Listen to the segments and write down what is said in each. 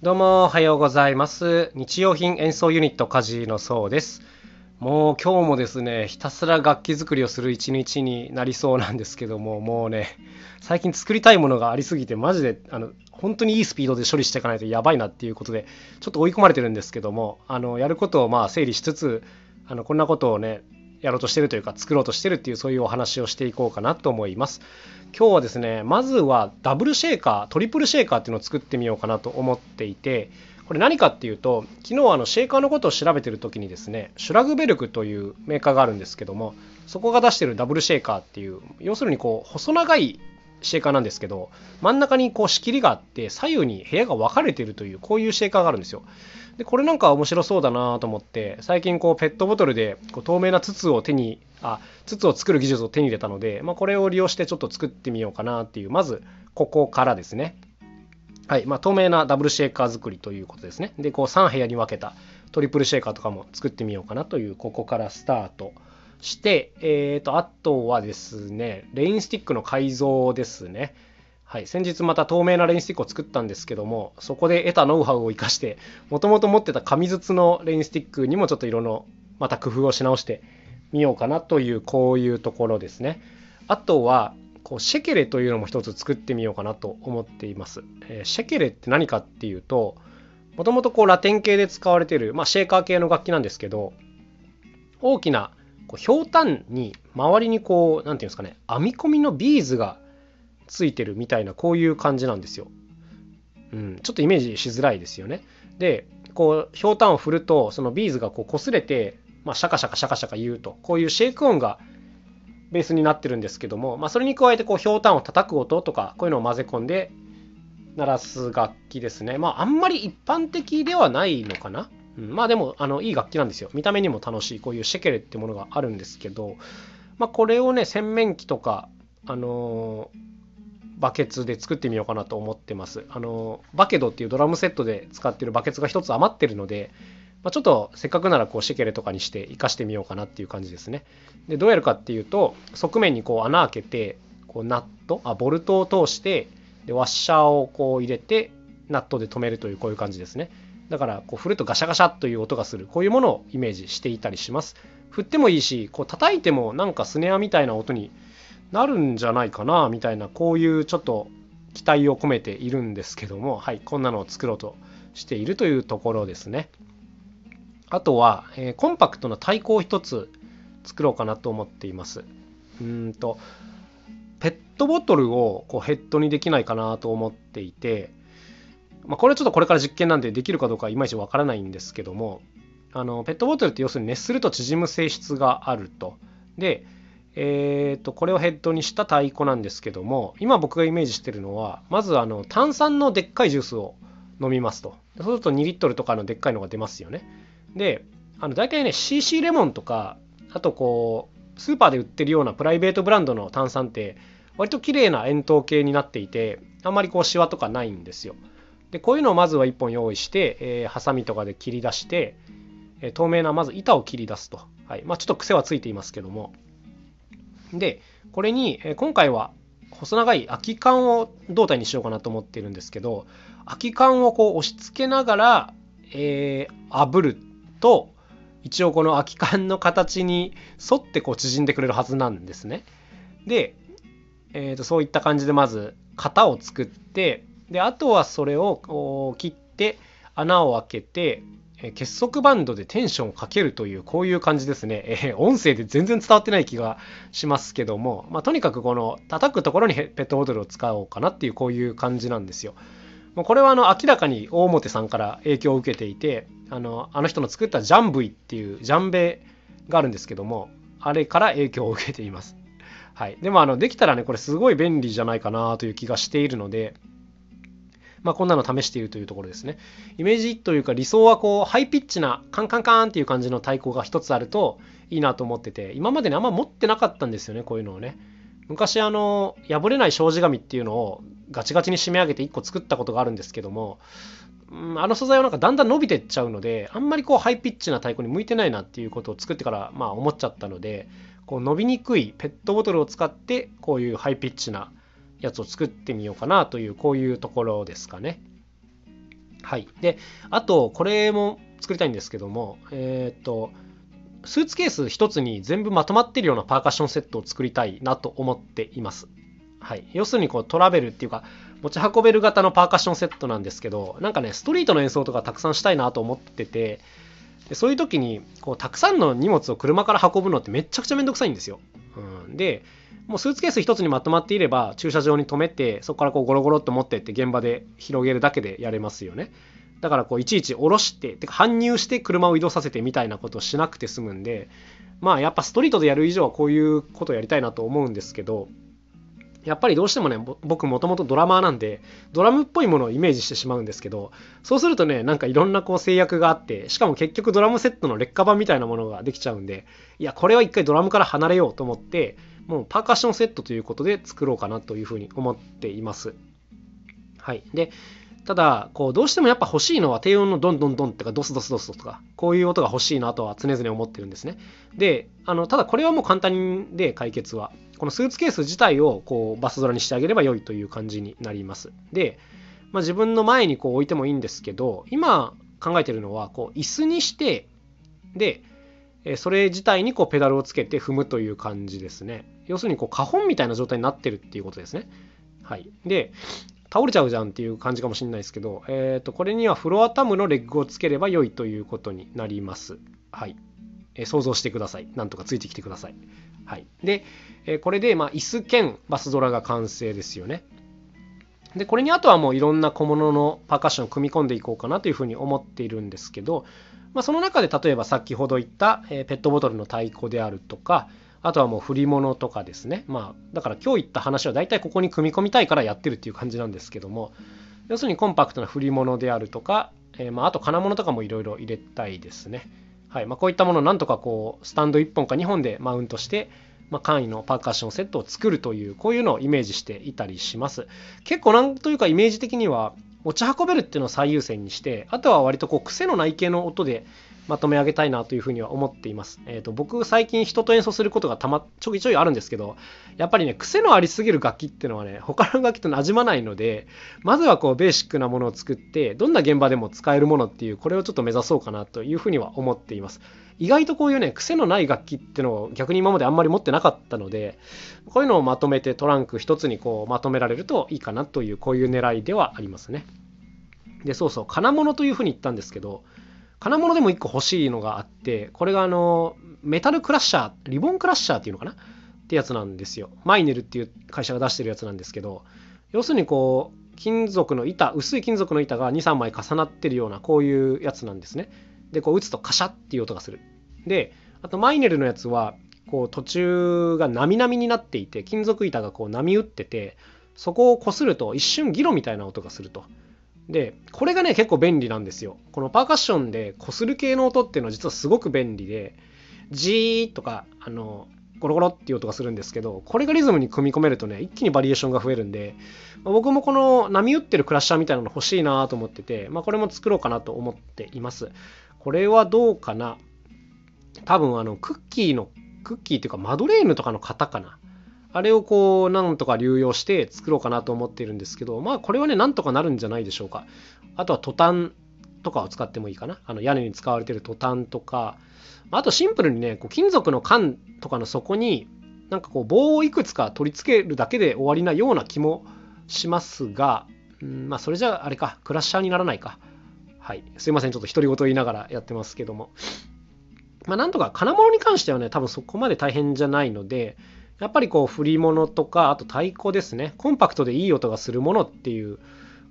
どうもおはようございます。日用品演奏ユニットカジのそうです。もう今日もですね、ひたすら楽器作りをする一日になりそうなんですけども、もうね、最近作りたいものがありすぎて、マジであの本当にいいスピードで処理していかないとやばいなっていうことで、ちょっと追い込まれてるんですけども、あのやることをまあ整理しつつ、あのこんなことをね、やろうとしてるというか作ろうとしてるっていうそういうお話をしていこうかなと思います。今日はですねまずはダブルシェーカートリプルシェーカーっていうのを作ってみようかなと思っていてこれ何かっていうと昨日あのシェーカーのことを調べてる時にですねシュラグベルクというメーカーがあるんですけどもそこが出してるダブルシェーカーっていう要するにこう細長いシェーカーなんですけど真ん中にこう仕切りがあって左右に部屋が分かれてるというこういうシェーカーがあるんですよ。でこれなんか面白そうだなと思って最近こうペットボトルでこう透明な筒を手にあ筒を作る技術を手に入れたので、まあ、これを利用してちょっと作ってみようかなっていうまずここからですね。はいまあ、透明なダブルシェーカー作りということですね。でこう3部屋に分けたトリプルシェーカーとかも作ってみようかなというここからスタートして、えー、とあとはですねレインスティックの改造ですね。はい、先日また透明なレインスティックを作ったんですけどもそこで得たノウハウを生かしてもともと持ってた紙筒のレインスティックにもちょっと色のまた工夫をし直してみようかなというこういうところですね。あとはこうシェケレというのも一つ作ってみようかなと思っています、えーシェケレって何かっていうともともとこうラテン系で使われてる、まあ、シェーカー系の楽器なんですけど大きなこうひょうたんに周りにこう何ていうんですかね編み込みのビーズがついてるみたいなこういう感じなんですよ。うん、ちょっとイメージしづらいですよね。でこうひょうたんを振るとそのビーズがこう擦れて、まあ、シャカシャカシャカシャカ言うとこういうシェイク音がベースになってるんですけども、まあ、それに加えてこうひょうたんを叩く音とかこういうのを混ぜ込んで鳴らす楽器ですね。まああんまり一般的ではないのかな。うん、まあでもあのいい楽器なんですよ。見た目にも楽しいこういうシェケレってものがあるんですけど、まあ、これをね洗面器とかあのーバケツで作ってみようかなと思ってます。あのバケドっていうドラムセットで使ってるバケツが一つ余ってるので、まあ、ちょっとせっかくならこうシケレとかにして活かしてみようかなっていう感じですね。でどうやるかっていうと側面にこう穴開けてこうナットあボルトを通してでワッシャーをこう入れてナットで留めるというこういう感じですね。だからこう振るとガシャガシャという音がするこういうものをイメージしていたりします。振ってもいいしこう叩いてもなんかスネアみたいな音になるんじゃないかなみたいなこういうちょっと期待を込めているんですけどもはいこんなのを作ろうとしているというところですね。あとは、えーコンパクトな太鼓を一つ作ろうかなと思っています。うんとペットボトルをこうヘッドにできないかなと思っていて、まあ、これはちょっとこれから実験なんでできるかどうかいまいちわからないんですけどもあのペットボトルって要するに熱すると縮む性質があると。でえー、とこれをヘッドにした太鼓なんですけども今僕がイメージしてるのはまずあの炭酸のでっかいジュースを飲みますと。そうすると2リットルとかのでっかいのが出ますよね。であの大体ね CC レモンとかあとこうスーパーで売ってるようなプライベートブランドの炭酸って割と綺麗な円筒形になっていてあんまりこうシワとかないんですよ。でこういうのをまずは1本用意して、えーハサミとかで切り出して、えー透明なまず板を切り出すと、はい。まあ、ちょっと癖はついていますけども。でこれに、今回は細長い空き缶を胴体にしようかなと思っているんですけど空き缶をこう押し付けながら、えー炙ると一応この空き缶の形に沿ってこう縮んでくれるはずなんですね。で、えーとそういった感じでまず型を作ってであとはそれを切って穴を開けてえ結束バンドでテンションをかけるというこういう感じですね、えー音声で全然伝わってない気がしますけども、まあ、とにかくこの叩くところにペットボトルを使おうかなっていうこういう感じなんですよ。もうこれはあの明らかに大表さんから影響を受けていてあのあの人の作ったジャンブイっていうジャンベがあるんですけどもあれから影響を受けています。はい、でもあのできたらねこれすごい便利じゃないかなという気がしているので、まあ、こんなの試しているというところですね。イメージというか理想はこうハイピッチなカンカンカンっていう感じの太鼓が一つあるといいなと思ってて今までねあんま持ってなかったんですよねこういうのをね。昔あの破れない障子紙っていうのをガチガチに締め上げて1個作ったことがあるんですけども、うんあの素材はなんかだんだん伸びてっちゃうのであんまりこうハイピッチな太鼓に向いてないなっていうことを作ってからまあ思っちゃったのでこう伸びにくいペットボトルを使ってこういうハイピッチなやつを作ってみようかなというこういうところですかね。はい。で、あと、これも作りたいんですけども、えっ、と、スーツケース一つに全部まとまってるようなパーカッションセットを作りたいなと思っています。はい。要するにこうトラベルっていうか、持ち運べる型のパーカッションセットなんですけど、なんかね、ストリートの演奏とかたくさんしたいなと思ってて、でそういう時にこうたくさんの荷物を車から運ぶのってめちゃくちゃめんどくさいんですよ。うん、で、もうスーツケース一つにまとまっていれば駐車場に止めてそこからこうゴロゴロっと持ってって現場で広げるだけでやれますよね。だからこういちいち下ろしててか搬入して車を移動させてみたいなことをしなくて済むんでまあやっぱストリートでやる以上はこういうことをやりたいなと思うんですけどやっぱりどうしてもね僕もともとドラマーなんでドラムっぽいものをイメージしてしまうんですけどそうするとねなんかいろんなこう制約があってしかも結局ドラムセットの劣化版みたいなものができちゃうんでいやこれは一回ドラムから離れようと思ってもうパーカッションセットということで作ろうかなというふうに思っています。はい。で、ただ、こう、どうしてもやっぱ欲しいのは低音のドンドンドンとかドスドスドスとか、こういう音が欲しいなとは常々思ってるんですね。で、あの、ただこれはもう簡単で解決は。このスーツケース自体をこうバスドラにしてあげれば良いという感じになります。で、まあ、自分の前にこう置いてもいいんですけど、今考えてるのは、こう、椅子にして、で、それ自体にこうペダルをつけて踏むという感じですね。要するにこう花本みたいな状態になってるっていうことですね。はい。で、倒れちゃうじゃんっていう感じかもしれないですけど、え、ー、と、これにはフロアタムのレッグをつければ良いということになります。はい。え、想像してください。なんとかついてきてください。はい。で、え、これで、まあ、椅子兼バスドラが完成ですよね。で、これにあとはもういろんな小物のパーカッションを組み込んでいこうかなというふうに思っているんですけど、まあ、その中で例えば先ほど言った、えペットボトルの太鼓であるとか、あとはもう振り物とかですね。まあ、だから今日言った話は大体ここに組み込みたいからやってるっていう感じなんですけども、要するにコンパクトな振り物であるとか、え、まあ、あと金物とかもいろいろ入れたいですね。はい。まあ、こういったものをなんとかこう、スタンド1本か2本でマウントして、まあ、簡易のパーカッションセットを作るという、こういうのをイメージしていたりします。結構なんというかイメージ的には、持ち運べるっていうのを最優先にして、あとは割とこう癖のない系の音でまとめ上げたいなというふうには思っています。え、ー、と、僕最近人と演奏することがたま、ちょいちょいあるんですけど、やっぱりね、癖のありすぎる楽器っていうのはね、他の楽器と馴染まないので、まずはこうベーシックなものを作って、どんな現場でも使えるものっていう、これをちょっと目指そうかなというふうには思っています。意外とこういうね、癖のない楽器っていうのを逆に今まであんまり持ってなかったので、こういうのをまとめてトランク一つにこうまとめられるといいかなという、こういう狙いではありますね。で、そうそう、金物というふうに言ったんですけど、金物でも1個欲しいのがあって、これがあの、メタルクラッシャー、リボンクラッシャーっていうのかな？ってやつなんですよ。マイネルっていう会社が出してるやつなんですけど、要するにこう、金属の板、薄い金属の板が2、3枚重なってるような、こういうやつなんですね。で、こう打つとカシャっていう音がする。で、あとマイネルのやつは、こう途中がなみなみになっていて、金属板がこう波打ってて、そこを擦ると一瞬ギロみたいな音がすると。で、これがね、結構便利なんですよ。このパーカッションで擦る系の音っていうのは実はすごく便利で、ジーとか、あの、ゴロゴロっていう音がするんですけど、これがリズムに組み込めるとね、一気にバリエーションが増えるんで、まあ、僕もこの波打ってるクラッシャーみたいなの欲しいなと思ってて、まあ、これも作ろうかなと思っています。これはどうかな？多分あの、クッキーの、クッキーっていうかマドレーヌとかの型かな？あれをこう、なんとか流用して作ろうかなと思っているんですけど、まあこれはね、なんとかなるんじゃないでしょうか。あとはトタンとかを使ってもいいかな。あの屋根に使われてるトタンとか、あとシンプルにね、こう金属の缶とかの底に、なんかこう棒をいくつか取り付けるだけで終わりなような気もしますが、うん、まあそれじゃああれか、クラッシャーにならないか。はい。すいません、ちょっと独り言言いながらやってますけども。まあなんとか金物に関してはね、多分そこまで大変じゃないので、やっぱりこう振り物とか、あと太鼓ですね。コンパクトでいい音がするものっていう、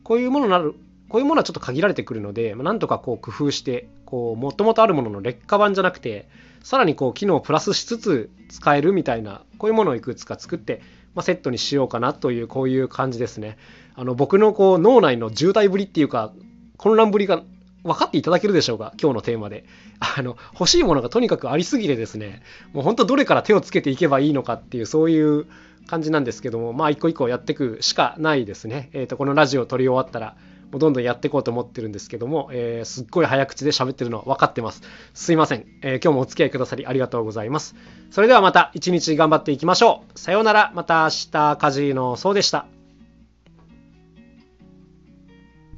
こういうものになる、こういうものはちょっと限られてくるので、まなんとかこう工夫して、こう、もともとあるものの劣化版じゃなくて、さらにこう機能をプラスしつつ使えるみたいな、こういうものをいくつか作って、まあ、セットにしようかなという、こういう感じですね。あの、僕のこう脳内の渋滞ぶりっていうか、混乱ぶりが分かっていただけるでしょうか？今日のテーマで。あの、欲しいものがとにかくありすぎてですね、もう本当どれから手をつけていけばいいのかっていう、そういう感じなんですけども、まあ一個一個やっていくしかないですね。えっ、ー、と、このラジオを撮り終わったら、もうどんどんやっていこうと思ってるんですけども、えー、すっごい早口で喋ってるのは分かってます。すいません、えー、今日もお付き合いくださりありがとうございます。それではまた一日頑張っていきましょう。さようなら、また明日、カジのそうでした。